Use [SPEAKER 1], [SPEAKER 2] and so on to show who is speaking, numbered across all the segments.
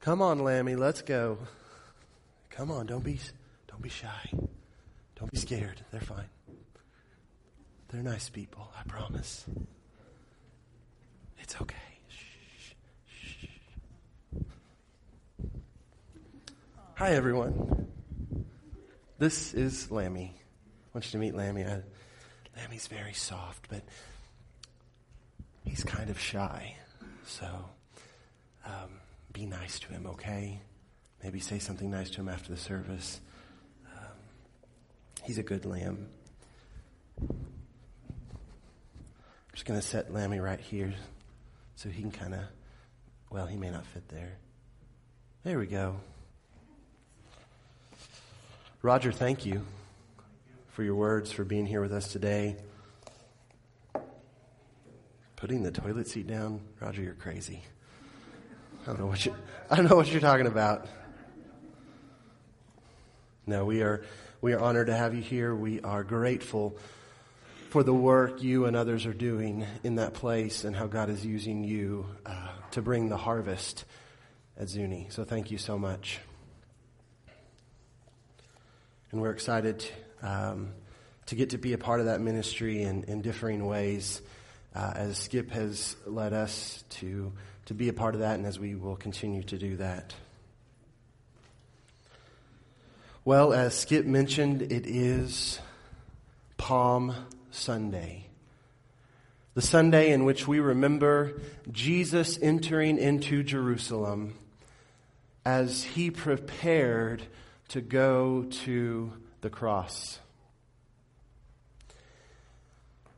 [SPEAKER 1] Come on, Lammy, let's go. Come on, don't be don't be shy. Don't be scared. They're fine. They're nice people, I promise. It's okay. Shh, shh. Hi, everyone. This is Lammy. I want you to meet Lammy. I, Lammy's very soft, but he's kind of shy. So um, be nice to him, okay? Maybe say something nice to him after the service. Um, he's a good lamb. I'm just going to set Lammy right here so he can kind of, well, he may not fit there. There we go. Roger, thank you for your words, for being here with us today. Putting the toilet seat down, Roger, you're crazy. I don't know what you I don't know what you're talking about. No, we are we are honored to have you here. We are grateful for the work you and others are doing in that place and how God is using you uh, to bring the harvest at Zuni. So thank you so much. And we're excited um, to get to be a part of that ministry in, in differing ways uh, as Skip has led us to, to be a part of that and as we will continue to do that. Well, as Skip mentioned, it is Palm Sunday. The Sunday in which we remember Jesus entering into Jerusalem as he prepared to go to the cross.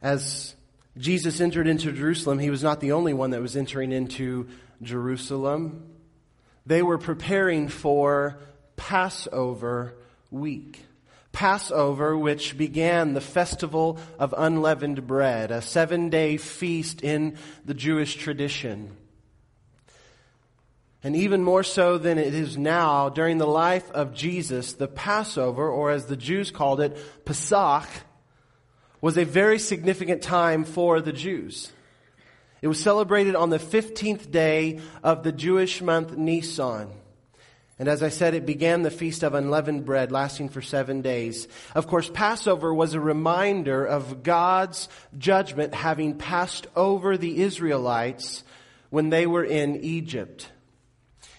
[SPEAKER 1] As Jesus entered into Jerusalem, he was not the only one that was entering into Jerusalem. They were preparing for Passover week. Passover, which began the festival of unleavened bread, a seven day feast in the Jewish tradition. And even more so than it is now, during the life of Jesus, the Passover, or as the Jews called it, Pesach, was a very significant time for the Jews. It was celebrated on the 15th day of the Jewish month Nisan. And as I said, it began the Feast of Unleavened Bread, lasting for seven days. Of course, Passover was a reminder of God's judgment having passed over the Israelites when they were in Egypt.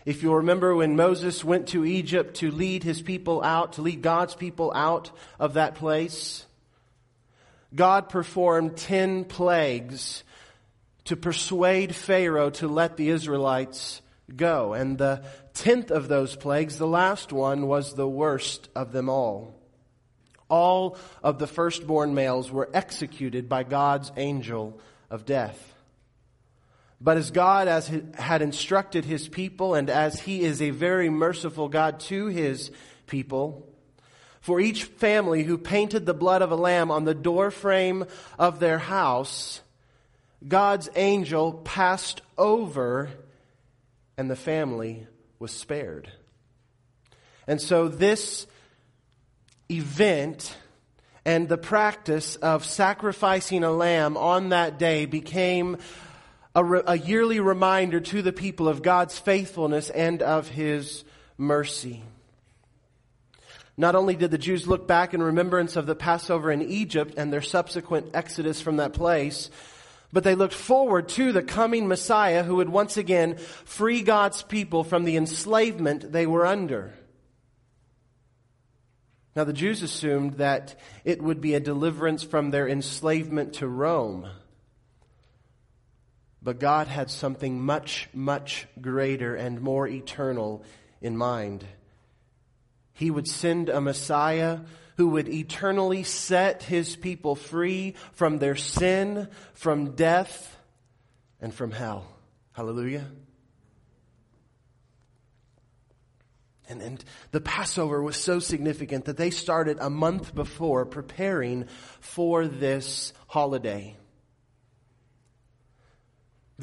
[SPEAKER 1] If you'll remember when Moses went to Egypt to lead his people out, to lead God's people out of that place, God performed ten plagues to persuade Pharaoh to let the Israelites go. And the tenth of those plagues, the last one, was the worst of them all. All of the firstborn males were executed by God's angel of death. But as God as had instructed his people and as he is a very merciful God to his people, for each family who painted the blood of a lamb on the doorframe of their house, God's angel passed over and the family was spared. And so this event and the practice of sacrificing a lamb on that day became a, re- a, yearly reminder to the people of God's faithfulness and of His mercy. Not only did the Jews look back in remembrance of the Passover in Egypt and their subsequent exodus from that place, but they looked forward to the coming Messiah who would once again free God's people from the enslavement they were under. Now, the Jews assumed that it would be a deliverance from their enslavement to Rome. But God had something much, much greater and more eternal in mind. He would send a Messiah who would eternally set his people free from their sin, from death, and from hell. Hallelujah. And, and the Passover was so significant that they started a month before preparing for this holiday.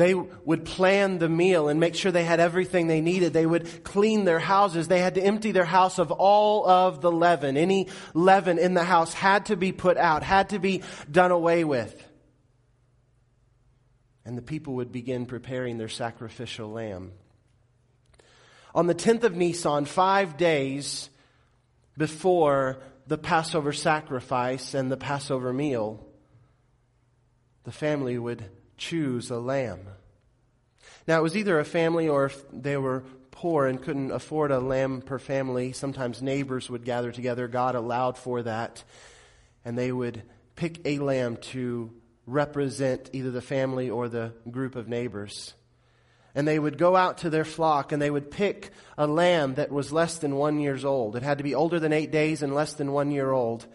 [SPEAKER 1] They would plan the meal and make sure they had everything they needed. They would clean their houses. They had to empty their house of all of the leaven. Any leaven in the house had to be put out, had to be done away with. And the people would begin preparing their sacrificial lamb. on the 10th of Nisan, five days before the Passover sacrifice and the Passover meal, the family would choose a lamb. Now, it was either a family or if they were poor and couldn't afford a lamb per family, sometimes neighbors would gather together. God allowed for that. And they would pick a lamb to represent either the family or the group of neighbors. And they would go out to their flock and they would pick a lamb that was less than one years old. It had to be older than eight days and less than one year old.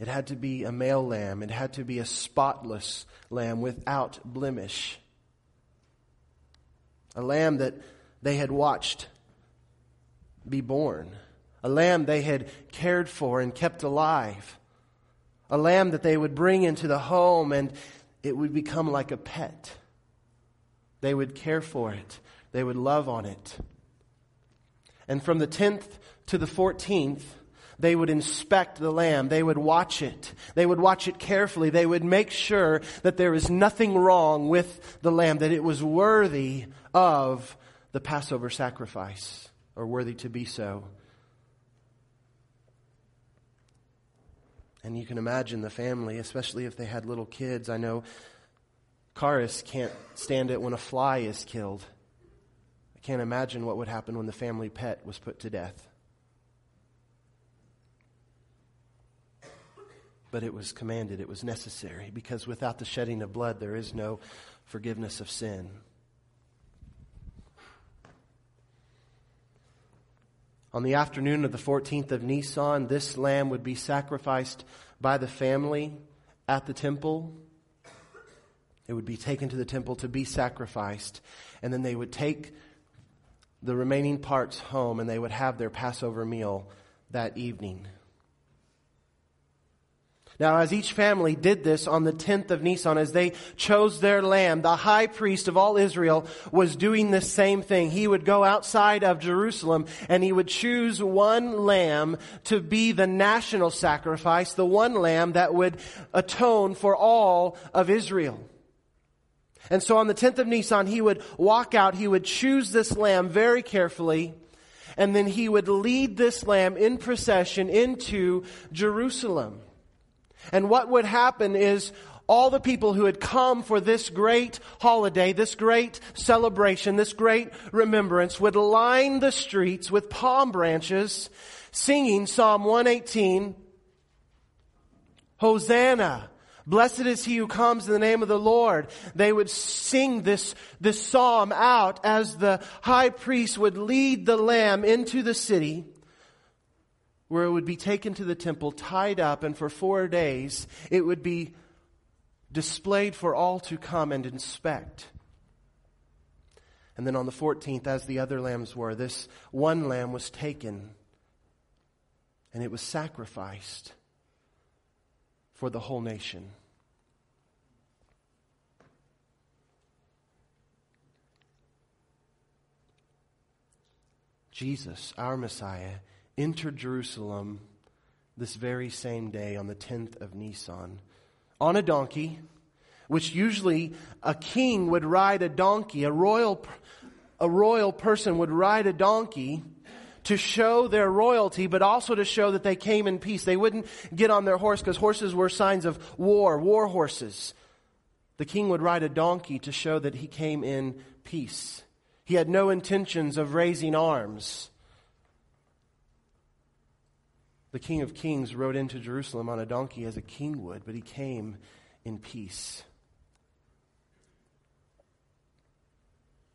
[SPEAKER 1] It had to be a male lamb. It had to be a spotless lamb without blemish. A lamb that they had watched be born. A lamb they had cared for and kept alive. A lamb that they would bring into the home and it would become like a pet. They would care for it. They would love on it. And from the 10th to the 14th, they would inspect the lamb. They would watch it. They would watch it carefully. They would make sure that there is nothing wrong with the lamb, that it was worthy of the Passover sacrifice, or worthy to be so. And you can imagine the family, especially if they had little kids. I know Karis can't stand it when a fly is killed. I can't imagine what would happen when the family pet was put to death. But it was commanded, it was necessary, because without the shedding of blood, there is no forgiveness of sin. On the afternoon of the 14th of Nisan, this lamb would be sacrificed by the family at the temple. It would be taken to the temple to be sacrificed. And then they would take the remaining parts home and they would have their Passover meal that evening. Now, as each family did this on the 10th of Nisan, as they chose their lamb, the high priest of all Israel was doing the same thing. He would go outside of Jerusalem and he would choose one lamb to be the national sacrifice, the one lamb that would atone for all of Israel. And so on the 10th of Nisan, he would walk out, he would choose this lamb very carefully, and then he would lead this lamb in procession into Jerusalem. And what would happen is all the people who had come for this great holiday, this great celebration, this great remembrance would line the streets with palm branches singing Psalm 118, Hosanna. Blessed is he who comes in the name of the Lord. They would sing this, this psalm out as the high priest would lead the lamb into the city where it would be taken to the temple, tied up, and for four days it would be displayed for all to come and inspect. And then on the 14th, as the other lambs were, this one lamb was taken and it was sacrificed for the whole nation. Jesus, our Messiah, entered Jerusalem this very same day on the 10th of Nisan on a donkey, which usually a king would ride a donkey, a royal, a royal person would ride a donkey to show their royalty, but also to show that they came in peace. They wouldn't get on their horse because horses were signs of war, war horses. The king would ride a donkey to show that he came in peace. He had no intentions of raising arms. The King of Kings rode into Jerusalem on a donkey as a king would, but he came in peace.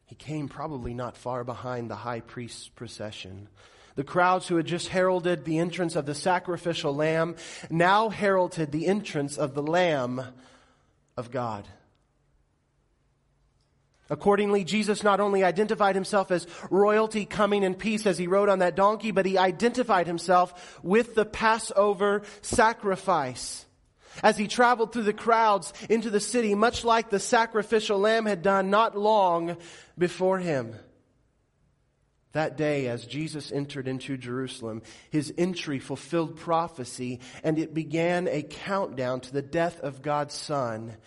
[SPEAKER 1] He came probably not far behind the high priest's procession. The crowds who had just heralded the entrance of the sacrificial lamb now heralded the entrance of the Lamb of God. Accordingly, Jesus not only identified himself as royalty coming in peace as he rode on that donkey, but he identified himself with the Passover sacrifice. As he traveled through the crowds into the city, much like the sacrificial lamb had done not long before him. That day, as Jesus entered into Jerusalem, his entry fulfilled prophecy and it began a countdown to the death of God's Son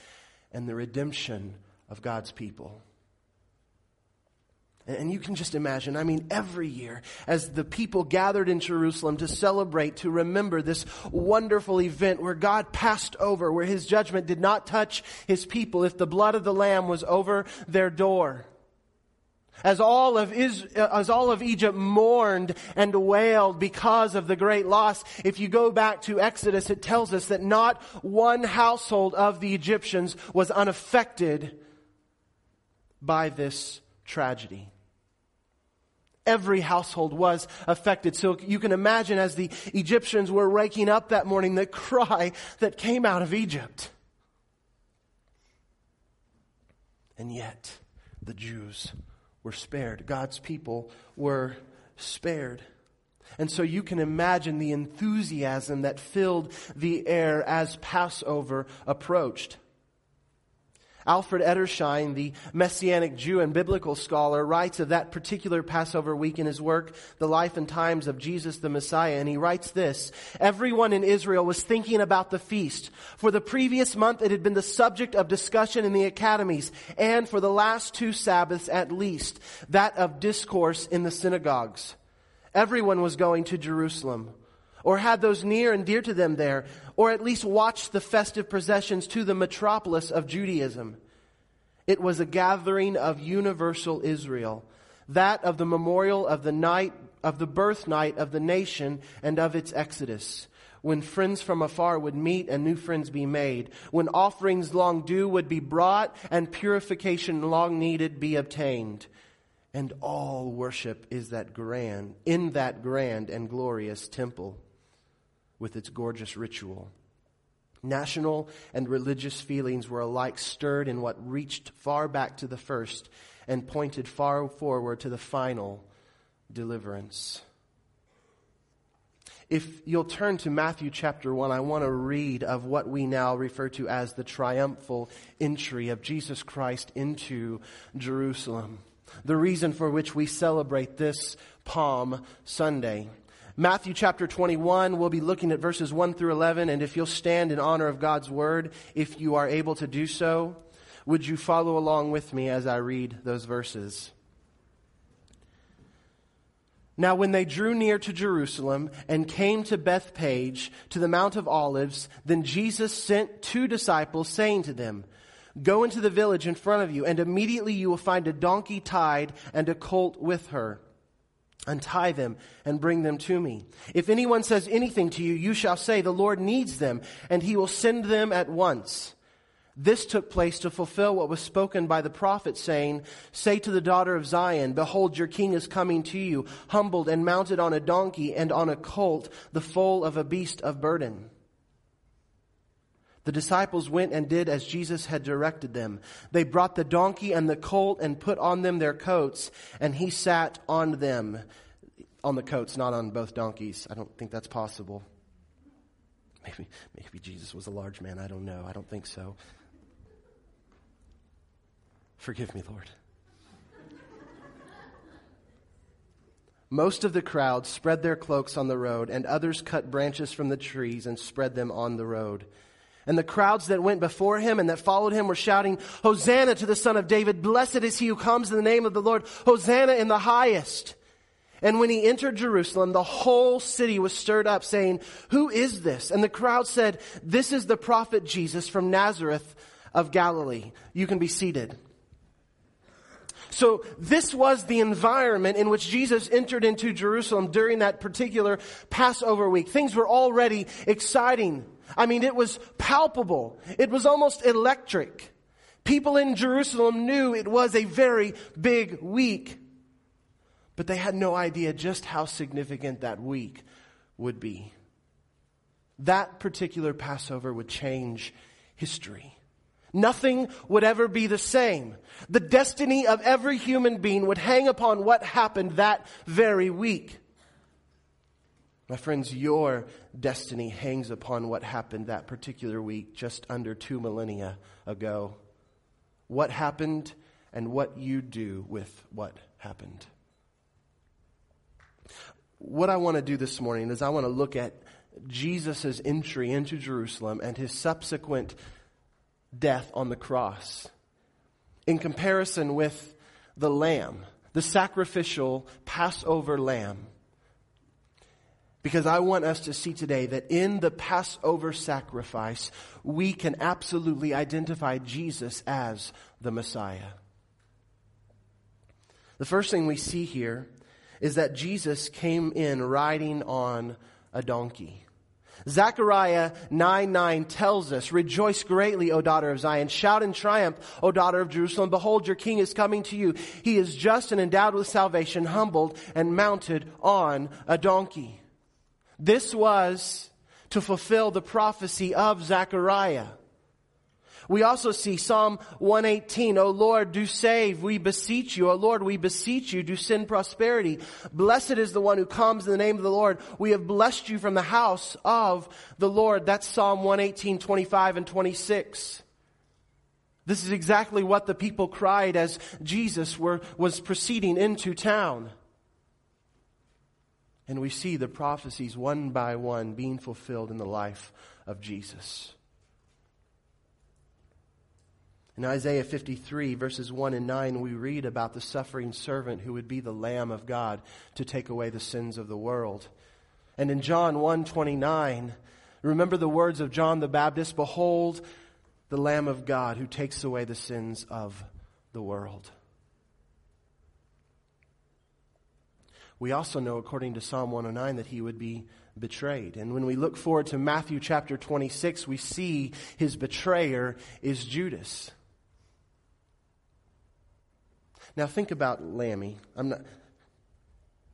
[SPEAKER 1] and the redemption of God's people. And you can just imagine, I mean, every year as the people gathered in Jerusalem to celebrate, to remember this wonderful event where God passed over, where his judgment did not touch his people, if the blood of the Lamb was over their door. As all of Is, as all of Egypt mourned and wailed because of the great loss, if you go back to Exodus, it tells us that not one household of the Egyptians was unaffected by this tragedy. Every household was affected. So you can imagine as the Egyptians were waking up that morning, the cry that came out of Egypt. And yet, the Jews were spared. God's people were spared. And so you can imagine the enthusiasm that filled the air as Passover approached. Alfred Edersheim, the Messianic Jew and biblical scholar, writes of that particular Passover week in his work, The Life and Times of Jesus the Messiah, and he writes this, Everyone in Israel was thinking about the feast. For the previous month it had been the subject of discussion in the academies, and for the last two Sabbaths at least, that of discourse in the synagogues. Everyone was going to Jerusalem or had those near and dear to them there, or at least watch the festive processions to the metropolis of Judaism. It was a gathering of universal Israel, that of the memorial of the night, of the birth night of the nation and of its exodus, when friends from afar would meet and new friends be made, when offerings long due would be brought and purification long needed be obtained. And all worship is that grand, in that grand and glorious temple with its gorgeous ritual. National and religious feelings were alike stirred in what reached far back to the first and pointed far forward to the final deliverance. If you'll turn to Matthew chapter 1, I want to read of what we now refer to as the triumphal entry of Jesus Christ into Jerusalem. The reason for which we celebrate this Palm Sunday. Matthew chapter 21, we'll be looking at verses 1 through 11, and if you'll stand in honor of God's word, if you are able to do so, would you follow along with me as I read those verses? Now, when they drew near to Jerusalem and came to Bethphage, to the Mount of Olives, then Jesus sent two disciples, saying to them, Go into the village in front of you, and immediately you will find a donkey tied and a colt with her Untie them and bring them to me. If anyone says anything to you, you shall say, The Lord needs them, and he will send them at once. This took place to fulfill what was spoken by the prophet, saying, Say to the daughter of Zion, Behold, your king is coming to you, humbled and mounted on a donkey and on a colt, the foal of a beast of burden. The disciples went and did as Jesus had directed them. They brought the donkey and the colt and put on them their coats, and he sat on them. On the coats, not on both donkeys. I don't think that's possible. Maybe, maybe Jesus was a large man. I don't know. I don't think so. Forgive me, Lord. Most of the crowd spread their cloaks on the road, and others cut branches from the trees and spread them on the road. And the crowds that went before him and that followed him were shouting, Hosanna to the Son of David. Blessed is he who comes in the name of the Lord. Hosanna in the highest. And when he entered Jerusalem, the whole city was stirred up saying, Who is this? And the crowd said, This is the prophet Jesus from Nazareth of Galilee. You can be seated. So this was the environment in which Jesus entered into Jerusalem during that particular Passover week. Things were already exciting. I mean, it was palpable. It was almost electric. People in Jerusalem knew it was a very big week, but they had no idea just how significant that week would be. That particular Passover would change history. Nothing would ever be the same. The destiny of every human being would hang upon what happened that very week. My friends, your destiny hangs upon what happened that particular week just under two millennia ago. What happened and what you do with what happened. What I want to do this morning is I want to look at Jesus' entry into Jerusalem and his subsequent death on the cross in comparison with the lamb the sacrificial Passover lamb. Because I want us to see today that in the Passover sacrifice, we can absolutely identify Jesus as the Messiah. The first thing we see here is that Jesus came in riding on a donkey. Zechariah 9 9 tells us, Rejoice greatly, O daughter of Zion. Shout in triumph, O daughter of Jerusalem. Behold, your king is coming to you. He is just and endowed with salvation, humbled and mounted on a donkey. This was to fulfill the prophecy of Zechariah. We also see Psalm 118, O Lord, do save, we beseech you. O Lord, we beseech you, do send prosperity. Blessed is the one who comes in the name of the Lord. We have blessed you from the house of the Lord. That's Psalm 118, 25 and 26. This is exactly what the people cried as Jesus were, was proceeding into town. And we see the prophecies one by one being fulfilled in the life of Jesus. In Isaiah 53, verses 1 and 9, we read about the suffering servant who would be the Lamb of God to take away the sins of the world. And in John 1 29, remember the words of John the Baptist Behold, the Lamb of God who takes away the sins of the world. We also know, according to Psalm 109, that he would be betrayed. And when we look forward to Matthew chapter 26, we see his betrayer is Judas. Now think about Lammy. I'm not,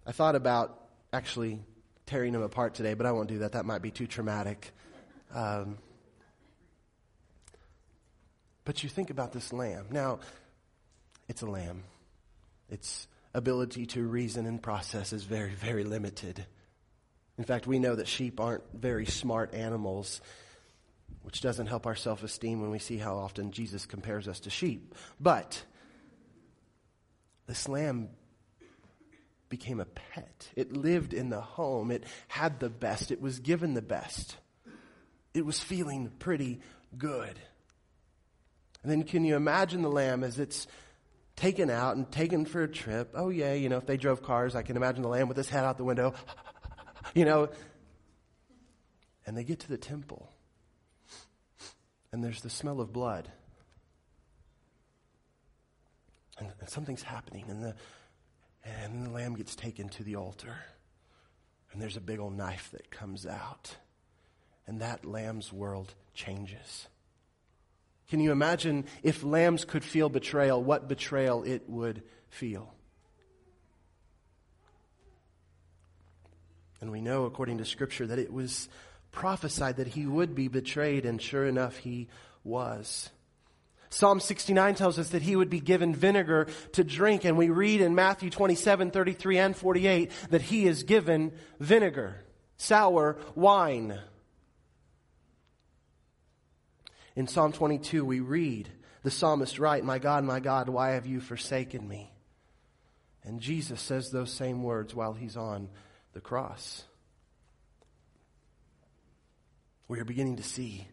[SPEAKER 1] I thought about actually tearing him apart today, but I won't do that. That might be too traumatic. Um, but you think about this lamb. Now, it's a lamb. Its ability to reason and process is very, very limited. In fact, we know that sheep aren't very smart animals, which doesn't help our self esteem when we see how often Jesus compares us to sheep. But this lamb became a pet. It lived in the home. It had the best. It was given the best. It was feeling pretty good. And then can you imagine the lamb as it's taken out and taken for a trip? Oh, yeah, you know, if they drove cars, I can imagine the lamb with his head out the window, you know. And they get to the temple, and there's the smell of blood. And, and something's happening, and the, and the lamb gets taken to the altar. And there's a big old knife that comes out. And that lamb's world changes. Can you imagine if lambs could feel betrayal, what betrayal it would feel? And we know, according to Scripture, that it was prophesied that he would be betrayed, and sure enough, he was. Psalm 69 tells us that he would be given vinegar to drink, and we read in Matthew 27, 33, and 48 that he is given vinegar, sour wine. In Psalm 22, we read the psalmist write, My God, my God, why have you forsaken me? And Jesus says those same words while he's on the cross. We are beginning to see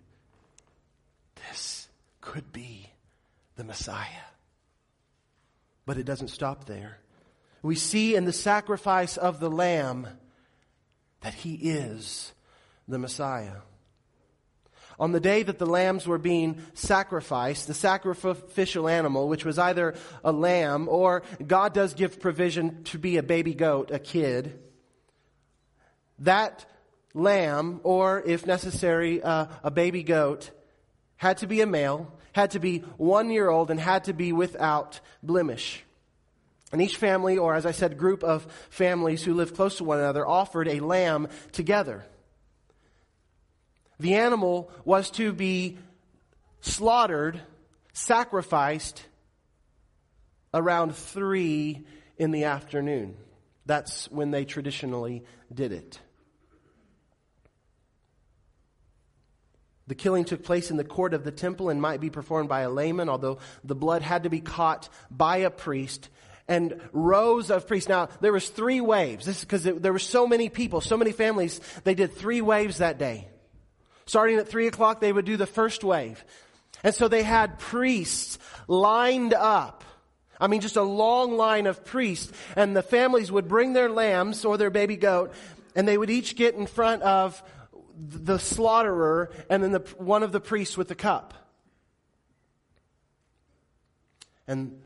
[SPEAKER 1] this could be the Messiah. But it doesn't stop there. We see in the sacrifice of the Lamb that He is the Messiah. On the day that the lambs were being sacrificed, the sacrificial animal, which was either a lamb or God does give provision to be a baby goat, a kid, that lamb, or if necessary, uh, a baby goat, had to be a male, had to be one year old, and had to be without blemish. And each family, or as I said, group of families who lived close to one another, offered a lamb together. The animal was to be slaughtered, sacrificed around three in the afternoon. That's when they traditionally did it. The killing took place in the court of the temple and might be performed by a layman, although the blood had to be caught by a priest and rows of priests. Now, there was three waves. This is because there were so many people, so many families. They did three waves that day. Starting at three o'clock, they would do the first wave. And so they had priests lined up I mean, just a long line of priests. And the families would bring their lambs or their baby goat, and they would each get in front of the slaughterer and then the, one of the priests with the cup. And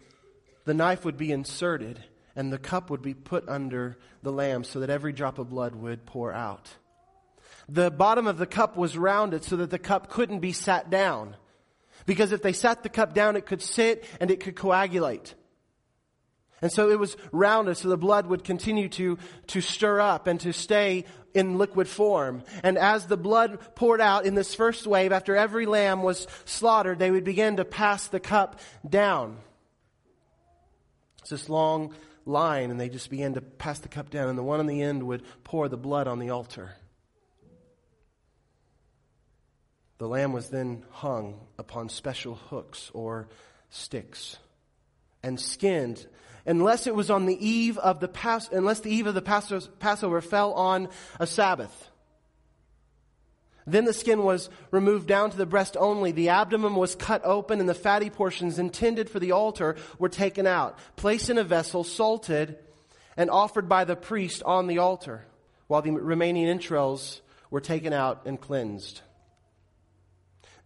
[SPEAKER 1] the knife would be inserted, and the cup would be put under the lamb so that every drop of blood would pour out. The bottom of the cup was rounded so that the cup couldn't be sat down. Because if they sat the cup down, it could sit and it could coagulate. And so it was rounded so the blood would continue to, to stir up and to stay in liquid form. And as the blood poured out in this first wave, after every lamb was slaughtered, they would begin to pass the cup down. It's this long line, and they just began to pass the cup down, and the one on the end would pour the blood on the altar. The lamb was then hung upon special hooks or sticks and skinned unless it was on the eve of the Pas- unless the eve of the Passover fell on a Sabbath. Then the skin was removed down to the breast only. The abdomen was cut open and the fatty portions intended for the altar were taken out, placed in a vessel, salted, and offered by the priest on the altar, while the remaining entrails were taken out and cleansed.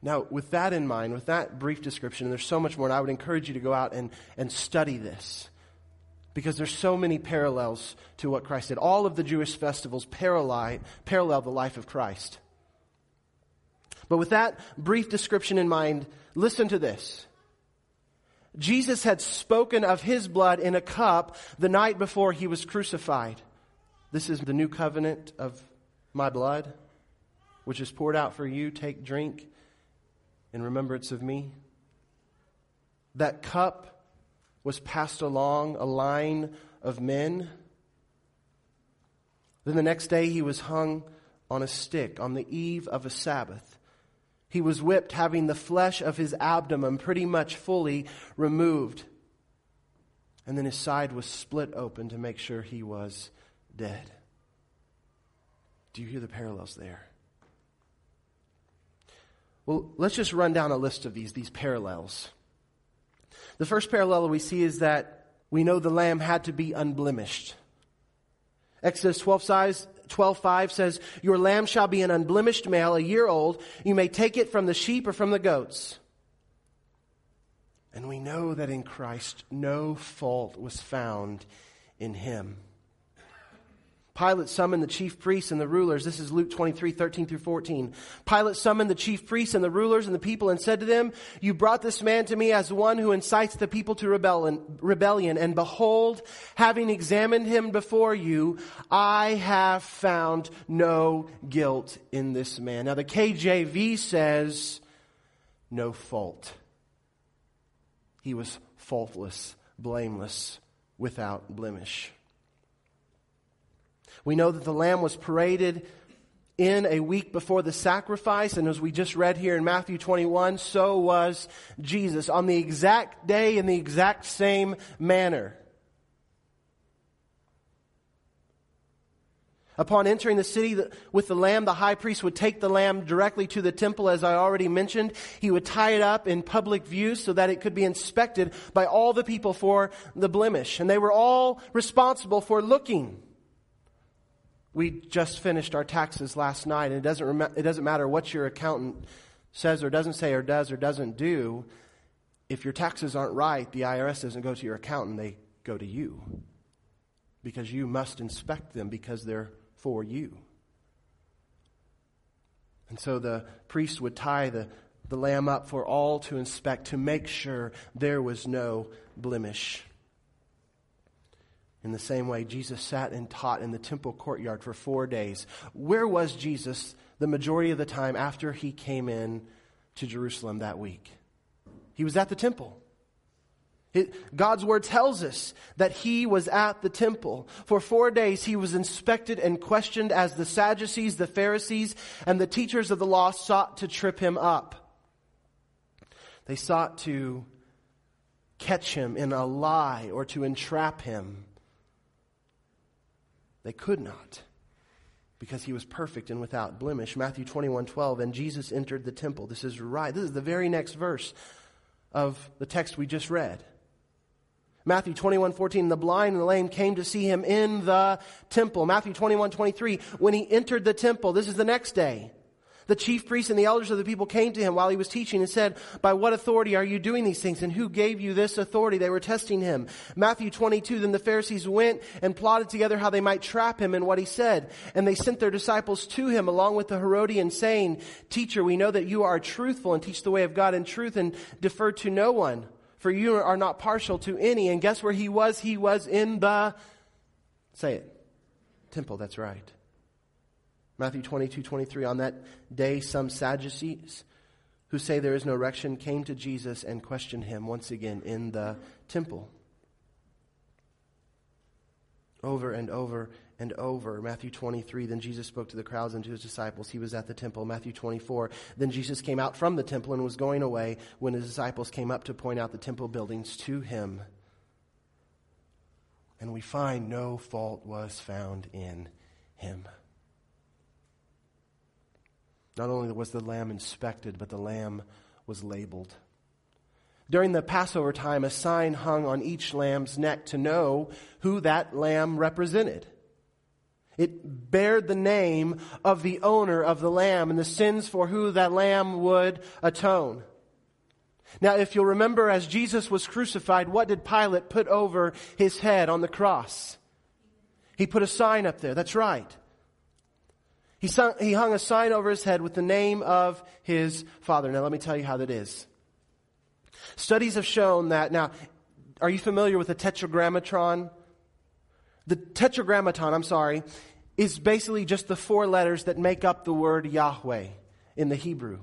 [SPEAKER 1] Now, with that in mind, with that brief description, and there's so much more, and I would encourage you to go out and, and study this. Because there's so many parallels to what Christ did. All of the Jewish festivals parallel, parallel the life of Christ. But with that brief description in mind, listen to this. Jesus had spoken of his blood in a cup the night before he was crucified. This is the new covenant of my blood, which is poured out for you. Take, drink in remembrance of me. That cup was passed along a line of men. Then the next day he was hung on a stick on the eve of a Sabbath. He was whipped, having the flesh of his abdomen pretty much fully removed. And then his side was split open to make sure he was dead. Do you hear the parallels there? Well, let's just run down a list of these, these parallels. The first parallel we see is that we know the lamb had to be unblemished. Exodus 12, size, 12 5 says, Your lamb shall be an unblemished male, a year old. You may take it from the sheep or from the goats. And we know that in Christ no fault was found in him. Pilate summoned the chief priests and the rulers. This is Luke 23, 13 through 14. Pilate summoned the chief priests and the rulers and the people and said to them, You brought this man to me as one who incites the people to rebellion. And behold, having examined him before you, I have found no guilt in this man. Now the KJV says, no fault. He was faultless, blameless, without blemish. We know that the lamb was paraded in a week before the sacrifice, and as we just read here in Matthew 21, so was Jesus on the exact day in the exact same manner. Upon entering the city with the lamb, the high priest would take the lamb directly to the temple, as I already mentioned. He would tie it up in public view so that it could be inspected by all the people for the blemish. And they were all responsible for looking we just finished our taxes last night, and it doesn't, rem- it doesn't matter what your accountant says or doesn't say or does or doesn't do. If your taxes aren't right, the IRS doesn't go to your accountant, they go to you. Because you must inspect them because they're for you. And so the priest would tie the, the lamb up for all to inspect to make sure there was no blemish. In the same way, Jesus sat and taught in the temple courtyard for four days. Where was Jesus the majority of the time after he came in to Jerusalem that week? He was at the temple. It, God's word tells us that he was at the temple. For four days he was inspected and questioned as the Sadducees, the Pharisees, and the teachers of the law sought to trip him up. They sought to catch him in a lie or to entrap him. They could not because he was perfect and without blemish. Matthew 21 12, and Jesus entered the temple. This is right. This is the very next verse of the text we just read. Matthew 21, 14, the blind and the lame came to see him in the temple. Matthew 21, 23, when he entered the temple, this is the next day. The chief priests and the elders of the people came to him while he was teaching and said, by what authority are you doing these things? And who gave you this authority? They were testing him. Matthew 22, then the Pharisees went and plotted together how they might trap him in what he said. And they sent their disciples to him along with the Herodians saying, teacher, we know that you are truthful and teach the way of God in truth and defer to no one. For you are not partial to any. And guess where he was? He was in the, say it, temple. That's right. Matthew 22, 23. On that day, some Sadducees who say there is no resurrection came to Jesus and questioned him once again in the temple. Over and over and over. Matthew 23, then Jesus spoke to the crowds and to his disciples. He was at the temple. Matthew 24, then Jesus came out from the temple and was going away when his disciples came up to point out the temple buildings to him. And we find no fault was found in him. Not only was the lamb inspected, but the lamb was labeled. During the Passover time, a sign hung on each lamb's neck to know who that lamb represented. It bared the name of the owner of the lamb and the sins for who that lamb would atone. Now, if you'll remember, as Jesus was crucified, what did Pilate put over his head on the cross? He put a sign up there. That's right. He, sung, he hung a sign over his head with the name of his father. Now, let me tell you how that is. Studies have shown that, now, are you familiar with the tetragrammaton? The tetragrammaton, I'm sorry, is basically just the four letters that make up the word Yahweh in the Hebrew.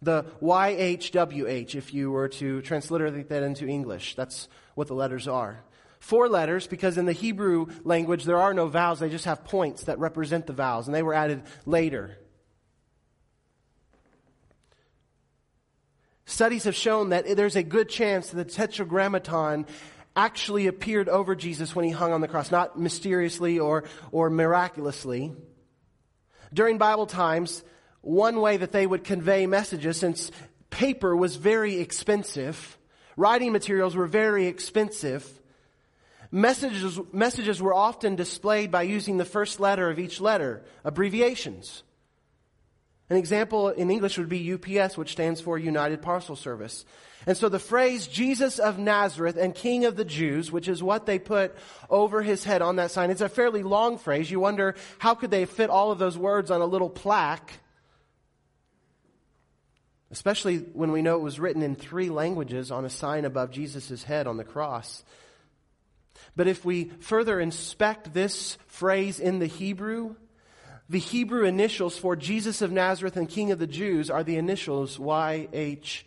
[SPEAKER 1] The YHWH, if you were to transliterate that into English, that's what the letters are. Four letters because in the Hebrew language there are no vowels, they just have points that represent the vowels, and they were added later. Studies have shown that there's a good chance that the Tetragrammaton actually appeared over Jesus when he hung on the cross, not mysteriously or, or miraculously. During Bible times, one way that they would convey messages, since paper was very expensive, writing materials were very expensive, Messages, messages were often displayed by using the first letter of each letter, abbreviations. An example in English would be UPS, which stands for United Parcel Service. And so the phrase Jesus of Nazareth and King of the Jews, which is what they put over his head on that sign, it's a fairly long phrase. You wonder how could they fit all of those words on a little plaque? Especially when we know it was written in three languages on a sign above Jesus' head on the cross. But if we further inspect this phrase in the Hebrew, the Hebrew initials for Jesus of Nazareth and King of the Jews are the initials YHWH.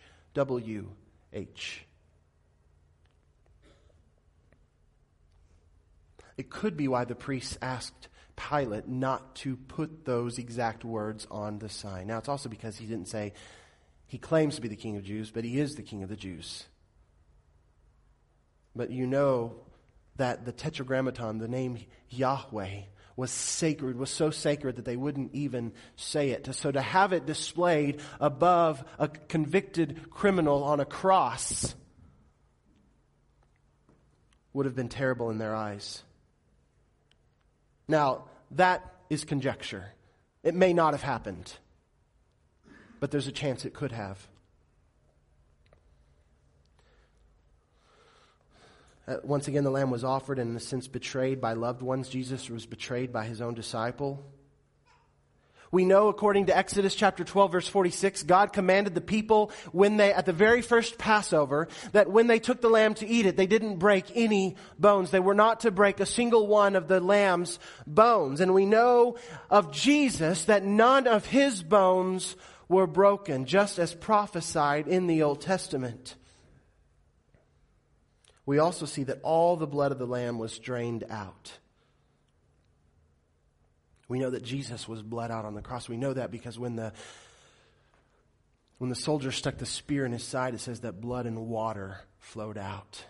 [SPEAKER 1] It could be why the priests asked Pilate not to put those exact words on the sign. Now, it's also because he didn't say he claims to be the King of Jews, but he is the King of the Jews. But you know that the Tetragrammaton, the name Yahweh, was sacred, was so sacred that they wouldn't even say it. So to have it displayed above a convicted criminal on a cross would have been terrible in their eyes. Now, that is conjecture. It may not have happened, but there's a chance it could have. Uh, once again, the lamb was offered and, in a sense, betrayed by loved ones. Jesus was betrayed by his own disciple. We know, according to Exodus chapter 12, verse 46, God commanded the people when they, at the very first Passover, that when they took the lamb to eat it, they didn't break any bones. They were not to break a single one of the lamb's bones. And we know of Jesus that none of his bones were broken, just as prophesied in the Old Testament we also see that all the blood of the Lamb was drained out. We know that Jesus was bled out on the cross. We know that because when the when the soldier stuck the spear in his side, it says that blood and water flowed out.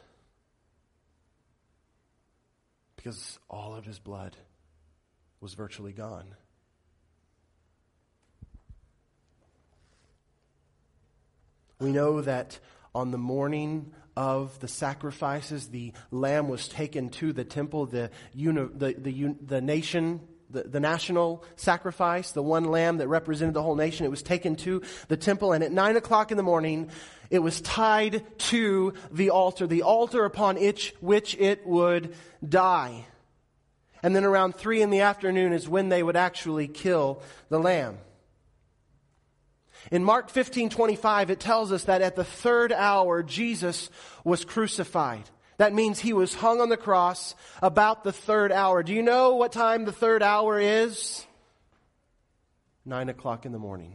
[SPEAKER 1] Because all of his blood was virtually gone. We know that on the morning of the sacrifices. The lamb was taken to the temple, the, uni, the, the, the nation the, the, national sacrifice, the one lamb that represented the whole nation. It was taken to the temple, and at nine o'clock in the morning, it was tied to the altar, the altar upon which, which it would die. And then around three in the afternoon is when they would actually kill the lamb. In Mark 15, 25, it tells us that at the third hour, Jesus was crucified. That means he was hung on the cross about the third hour. Do you know what time the third hour is? Nine o'clock in the morning.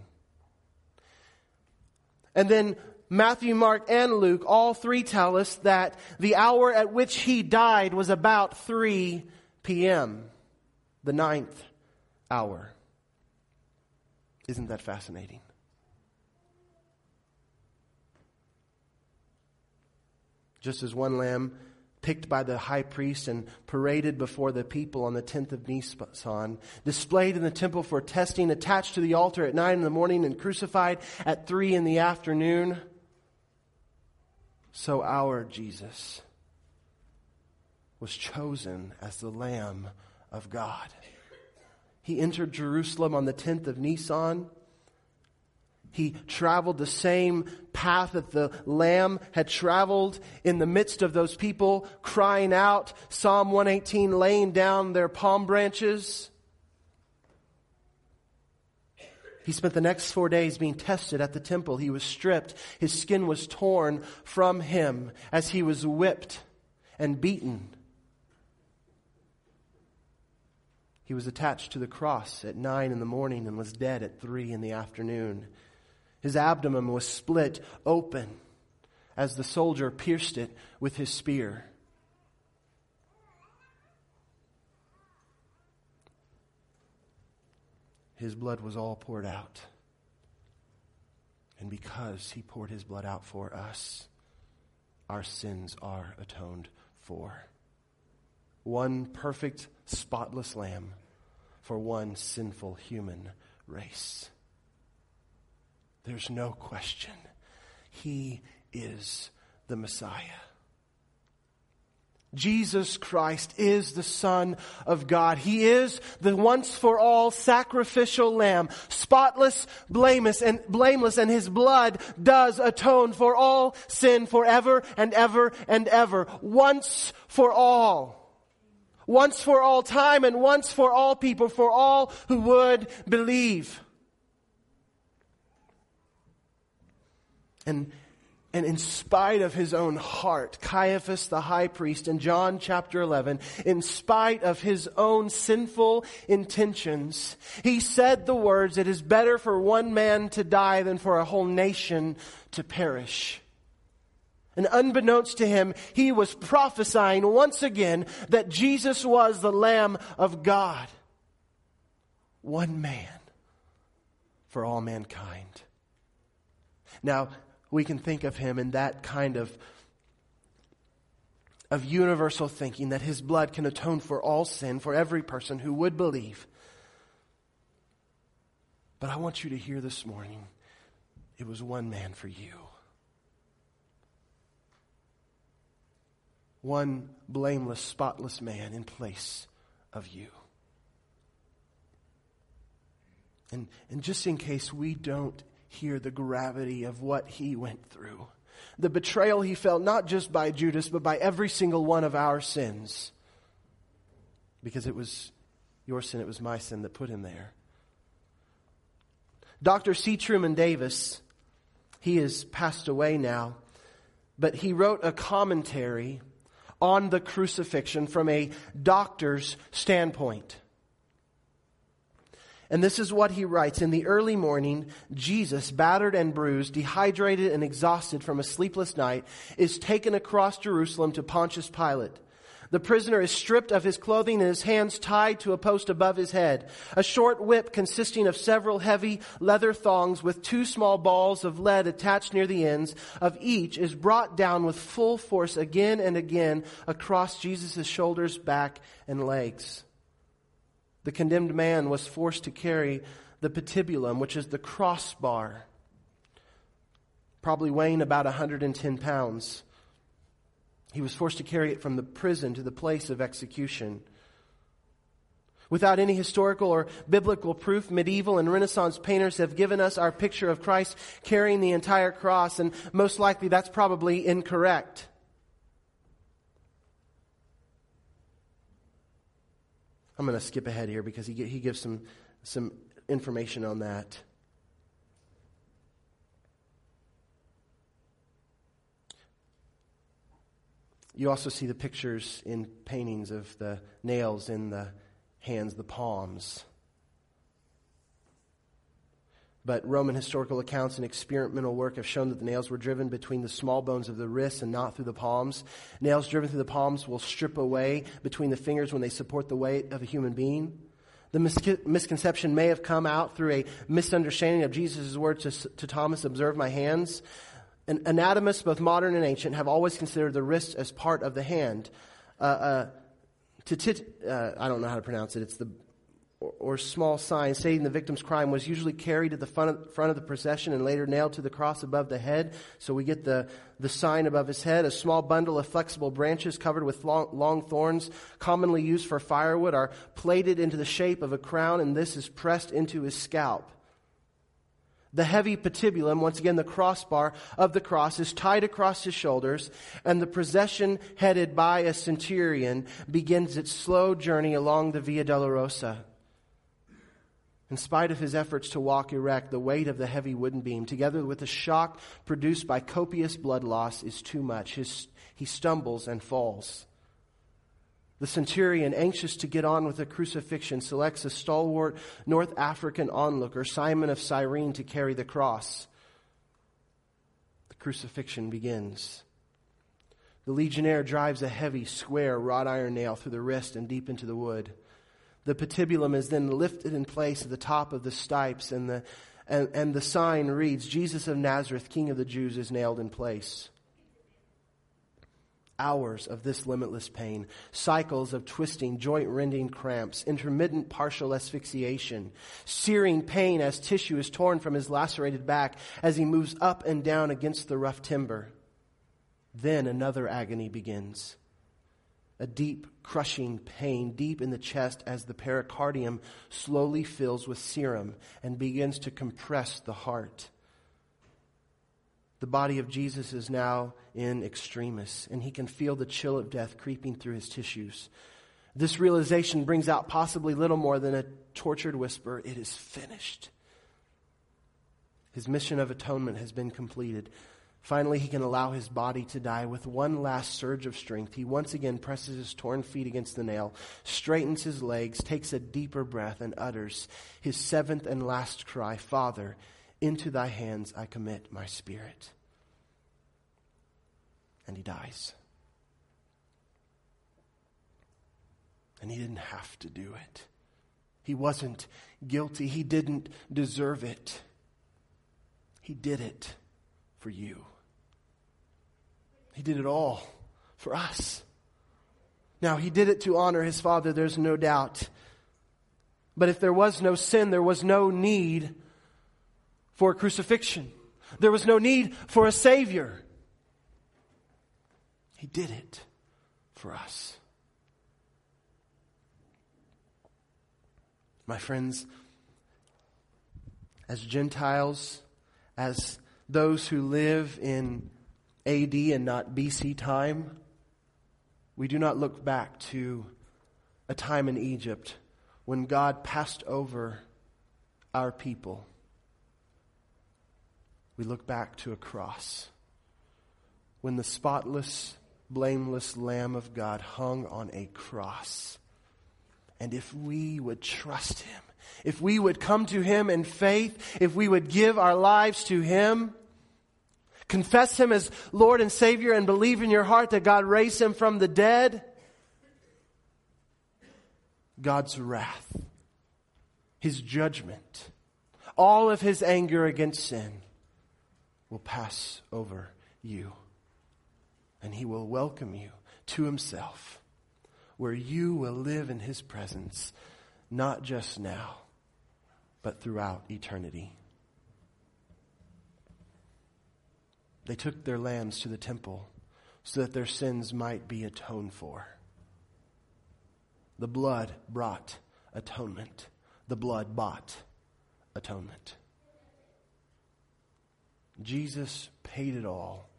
[SPEAKER 1] And then Matthew, Mark, and Luke, all three tell us that the hour at which he died was about 3 p.m., the ninth hour. Isn't that fascinating? Just as one lamb picked by the high priest and paraded before the people on the 10th of Nisan, displayed in the temple for testing, attached to the altar at 9 in the morning and crucified at 3 in the afternoon. So our Jesus was chosen as the Lamb of God. He entered Jerusalem on the 10th of Nisan he traveled the same path that the Lamb had traveled in the midst of those people crying out, Psalm 118, laying down their palm branches. He spent the next four days being tested at the temple. He was stripped. His skin was torn from him as he was whipped and beaten. He was attached to the cross at nine in the morning and was dead at three in the afternoon. His abdomen was split open as the soldier pierced it with his spear. His blood was all poured out. And because he poured his blood out for us, our sins are atoned for. One perfect, spotless lamb for one sinful human race. There's no question. He is the Messiah. Jesus Christ is the Son of God. He is the once for all sacrificial lamb, spotless, blameless, and blameless, and his blood does atone for all sin forever and ever and ever. Once for all. Once for all time and once for all people, for all who would believe. And, and in spite of his own heart, Caiaphas the high priest in John chapter 11, in spite of his own sinful intentions, he said the words, it is better for one man to die than for a whole nation to perish. And unbeknownst to him, he was prophesying once again that Jesus was the Lamb of God. One man for all mankind. Now, we can think of him in that kind of of universal thinking that his blood can atone for all sin for every person who would believe. But I want you to hear this morning it was one man for you. One blameless, spotless man in place of you. And, and just in case we don't hear the gravity of what he went through. The betrayal he felt not just by Judas, but by every single one of our sins. Because it was your sin, it was my sin that put him there. Dr. C. Truman Davis, he has passed away now, but he wrote a commentary on the crucifixion from a doctor's standpoint. And this is what he writes. In the early morning, Jesus, battered and bruised, dehydrated and exhausted from a sleepless night, is taken across Jerusalem to Pontius Pilate. The prisoner is stripped of his clothing and his hands tied to a post above his head. A short whip consisting of several heavy leather thongs with two small balls of lead attached near the ends of each is brought down with full force again and again across Jesus' shoulders, back, and legs. The condemned man was forced to carry the patibulum, which is the crossbar, probably weighing about 110 pounds. He was forced to carry it from the prison to the place of execution. Without any historical or biblical proof, medieval and Renaissance painters have given us our picture of Christ carrying the entire cross, and most likely that's probably incorrect. I'm going to skip ahead here because he, he gives some, some information on that. You also see the pictures in paintings of the nails in the hands, the palms. But Roman historical accounts and experimental work have shown that the nails were driven between the small bones of the wrists and not through the palms. Nails driven through the palms will strip away between the fingers when they support the weight of a human being. The misconception may have come out through a misunderstanding of Jesus' words to, to Thomas, observe my hands. And anatomists, both modern and ancient, have always considered the wrist as part of the hand. Uh, uh, tit, uh, I don't know how to pronounce it. It's the or, or, small sign stating the victim's crime was usually carried to the front of, front of the procession and later nailed to the cross above the head. So we get the, the sign above his head. A small bundle of flexible branches covered with long, long thorns, commonly used for firewood, are plated into the shape of a crown, and this is pressed into his scalp. The heavy patibulum, once again the crossbar of the cross, is tied across his shoulders, and the procession headed by a centurion begins its slow journey along the Via Dolorosa. In spite of his efforts to walk erect, the weight of the heavy wooden beam, together with the shock produced by copious blood loss, is too much. His, he stumbles and falls. The centurion, anxious to get on with the crucifixion, selects a stalwart North African onlooker, Simon of Cyrene, to carry the cross. The crucifixion begins. The legionnaire drives a heavy, square wrought iron nail through the wrist and deep into the wood. The patibulum is then lifted in place at the top of the stipes, and the, and, and the sign reads, Jesus of Nazareth, King of the Jews, is nailed in place hours of this limitless pain, cycles of twisting, joint rending cramps, intermittent partial asphyxiation, searing pain as tissue is torn from his lacerated back as he moves up and down against the rough timber. Then another agony begins. A deep, crushing pain deep in the chest as the pericardium slowly fills with serum and begins to compress the heart. The body of Jesus is now in extremis, and he can feel the chill of death creeping through his tissues. This realization brings out possibly little more than a tortured whisper It is finished. His mission of atonement has been completed. Finally, he can allow his body to die with one last surge of strength. He once again presses his torn feet against the nail, straightens his legs, takes a deeper breath, and utters his seventh and last cry Father, into thy hands I commit my spirit. And he dies. And he didn't have to do it. He wasn't guilty. He didn't deserve it. He did it for you. He did it all for us. Now, he did it to honor his Father, there's no doubt. But if there was no sin, there was no need for crucifixion. There was no need for a Savior. He did it for us. My friends, as Gentiles, as those who live in AD and not BC time, we do not look back to a time in Egypt when God passed over our people we look back to a cross when the spotless, blameless Lamb of God hung on a cross. And if we would trust Him, if we would come to Him in faith, if we would give our lives to Him, confess Him as Lord and Savior, and believe in your heart that God raised Him from the dead, God's wrath, His judgment, all of His anger against sin will pass over you. And he will welcome you to himself, where you will live in his presence, not just now, but throughout eternity. They took their lambs to the temple, so that their sins might be atoned for. The blood brought atonement. The blood bought atonement. Jesus paid it all.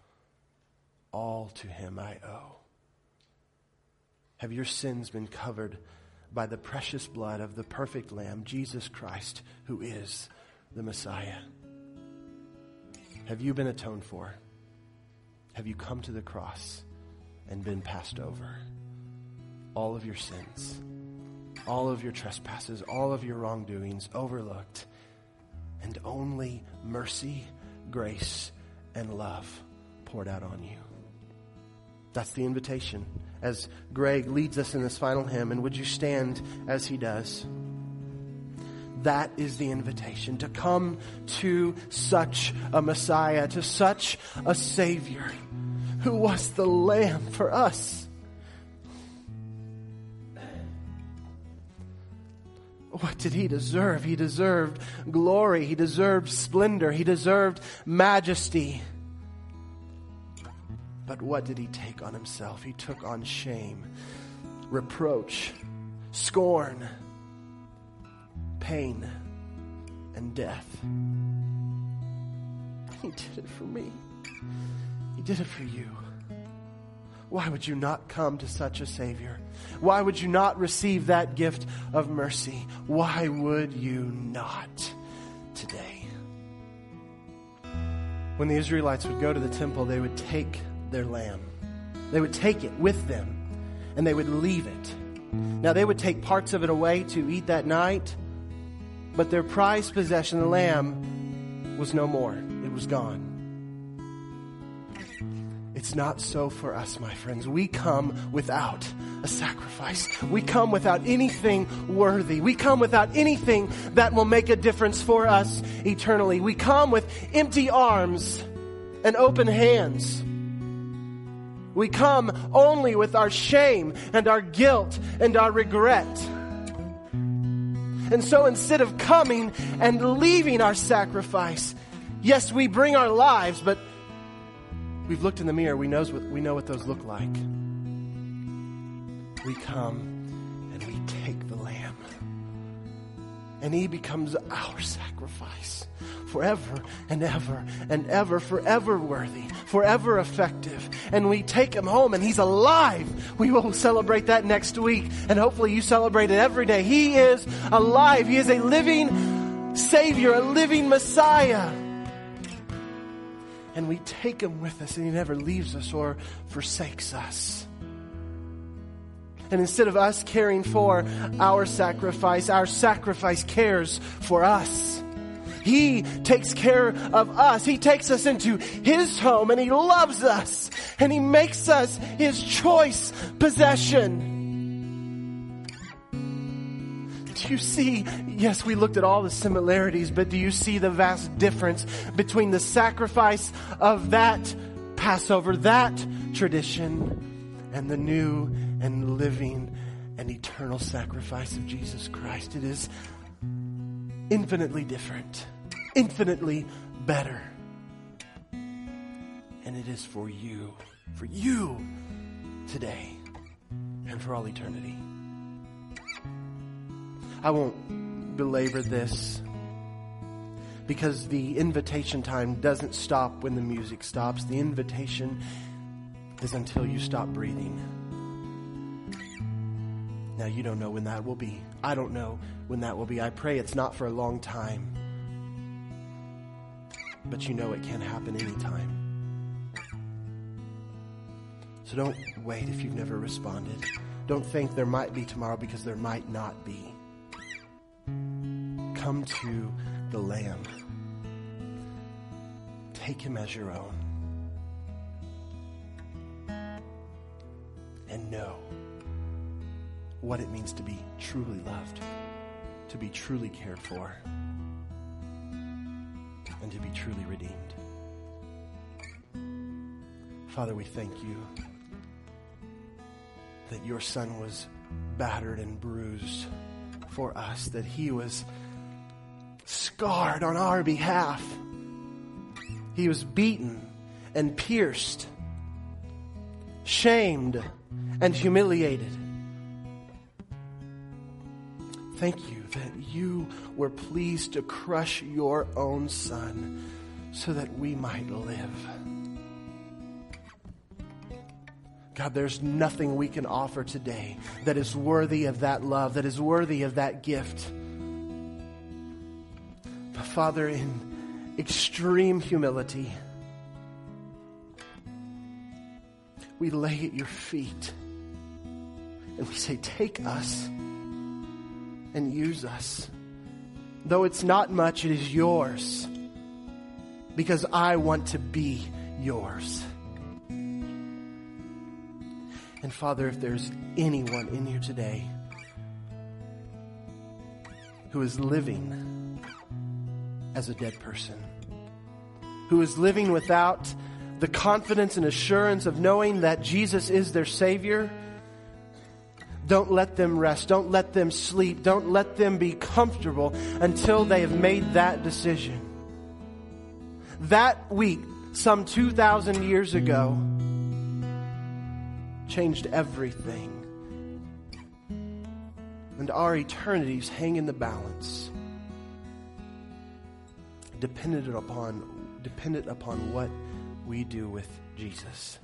[SPEAKER 1] All to him I owe. Have your sins been covered by the precious blood of the perfect Lamb, Jesus Christ, who is the Messiah? Have you been atoned for? Have you come to the cross and been passed over? All of your sins, all of your trespasses, all of your wrongdoings overlooked, and only mercy, grace, and love poured out on you. That's the invitation as Greg leads us in this final hymn. And would you stand as he does? That is the invitation to come to such a Messiah, to such a Savior who was the Lamb for us. What did he deserve? He deserved glory. He deserved splendor. He deserved majesty. But what did he take on himself? He took on shame, reproach, scorn, pain, and death. He did it for me. He did it for you. Why would you not come to such a Savior? Why would you not receive that gift of mercy? Why would you not today? When the Israelites would go to the temple, they would take their lamb. They would take it with them and they would leave it. Now, they would take parts of it away to eat that night, but their prized possession, the lamb, was no more. It was gone. It's not so for us, my friends. We come without a sacrifice. We come without anything worthy. We come without anything that will make a difference for us eternally. We come with empty arms and open hands. We come only with our shame and our guilt and our regret. And so instead of coming and leaving our sacrifice, yes, we bring our lives, but we've looked in the mirror. We, knows what, we know what those look like. We come and He becomes our sacrifice forever and ever and ever, forever worthy, forever effective. And we take him home and he's alive. We will celebrate that next week. And hopefully you celebrate it every day. He is alive. He is a living Savior, a living Messiah. And we take him with us and he never leaves us or forsakes us. And instead of us caring for our sacrifice, our sacrifice cares for us. He takes care of us. He takes us into His home and He loves us and He makes us His choice possession. Do you see? Yes, we looked at all the similarities, but do you see the vast difference between the sacrifice of that Passover, that tradition, and the new and living and eternal sacrifice of Jesus Christ? It is infinitely different infinitely better. And it is for you, for you today and for all eternity. I won't belabor this because the invitation time doesn't stop when the music stops. The invitation is until you stop breathing. Now, you don't know when that will be. I don't know when that will be. I pray it's not for a long time but you know it can happen anytime. So don't wait if you've never responded. Don't think there might be tomorrow because there might not be. Come to the Lamb. Take him as your own. What it means to be truly loved, to be truly cared for and to be truly redeemed. Father, we thank you that your son was battered and bruised for us, that he was scarred on our behalf. He was beaten and pierced shamed, and humiliated. Thank you that you were pleased to crush your own son so that we might live. God, there's nothing we can offer today that is worthy of that love, that is worthy of that gift. But Father, in extreme humility, we lay at your feet and we say, Take us and use us. Though it's not much, it is yours because I want to be yours. And Father, if there's anyone in here today who is living as a dead person, who is living without the confidence and assurance of knowing that Jesus is their Savior, don't let them rest. Don't let them sleep. Don't let them be comfortable until they have made that decision. That week, some 2,000 years ago, changed everything. And our eternities hang in the balance, dependent upon, dependent upon what we do with Jesus.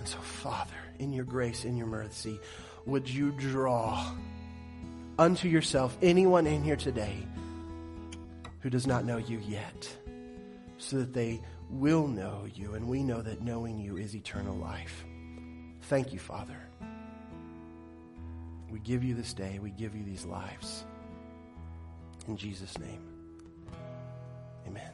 [SPEAKER 1] And so, Father, in your grace, in your mercy, would you draw unto yourself anyone in here today who does not know you yet, so that they will know you, and we know that knowing you is eternal life. Thank you, Father. We give you this day, we give you these lives. In Jesus' name, amen.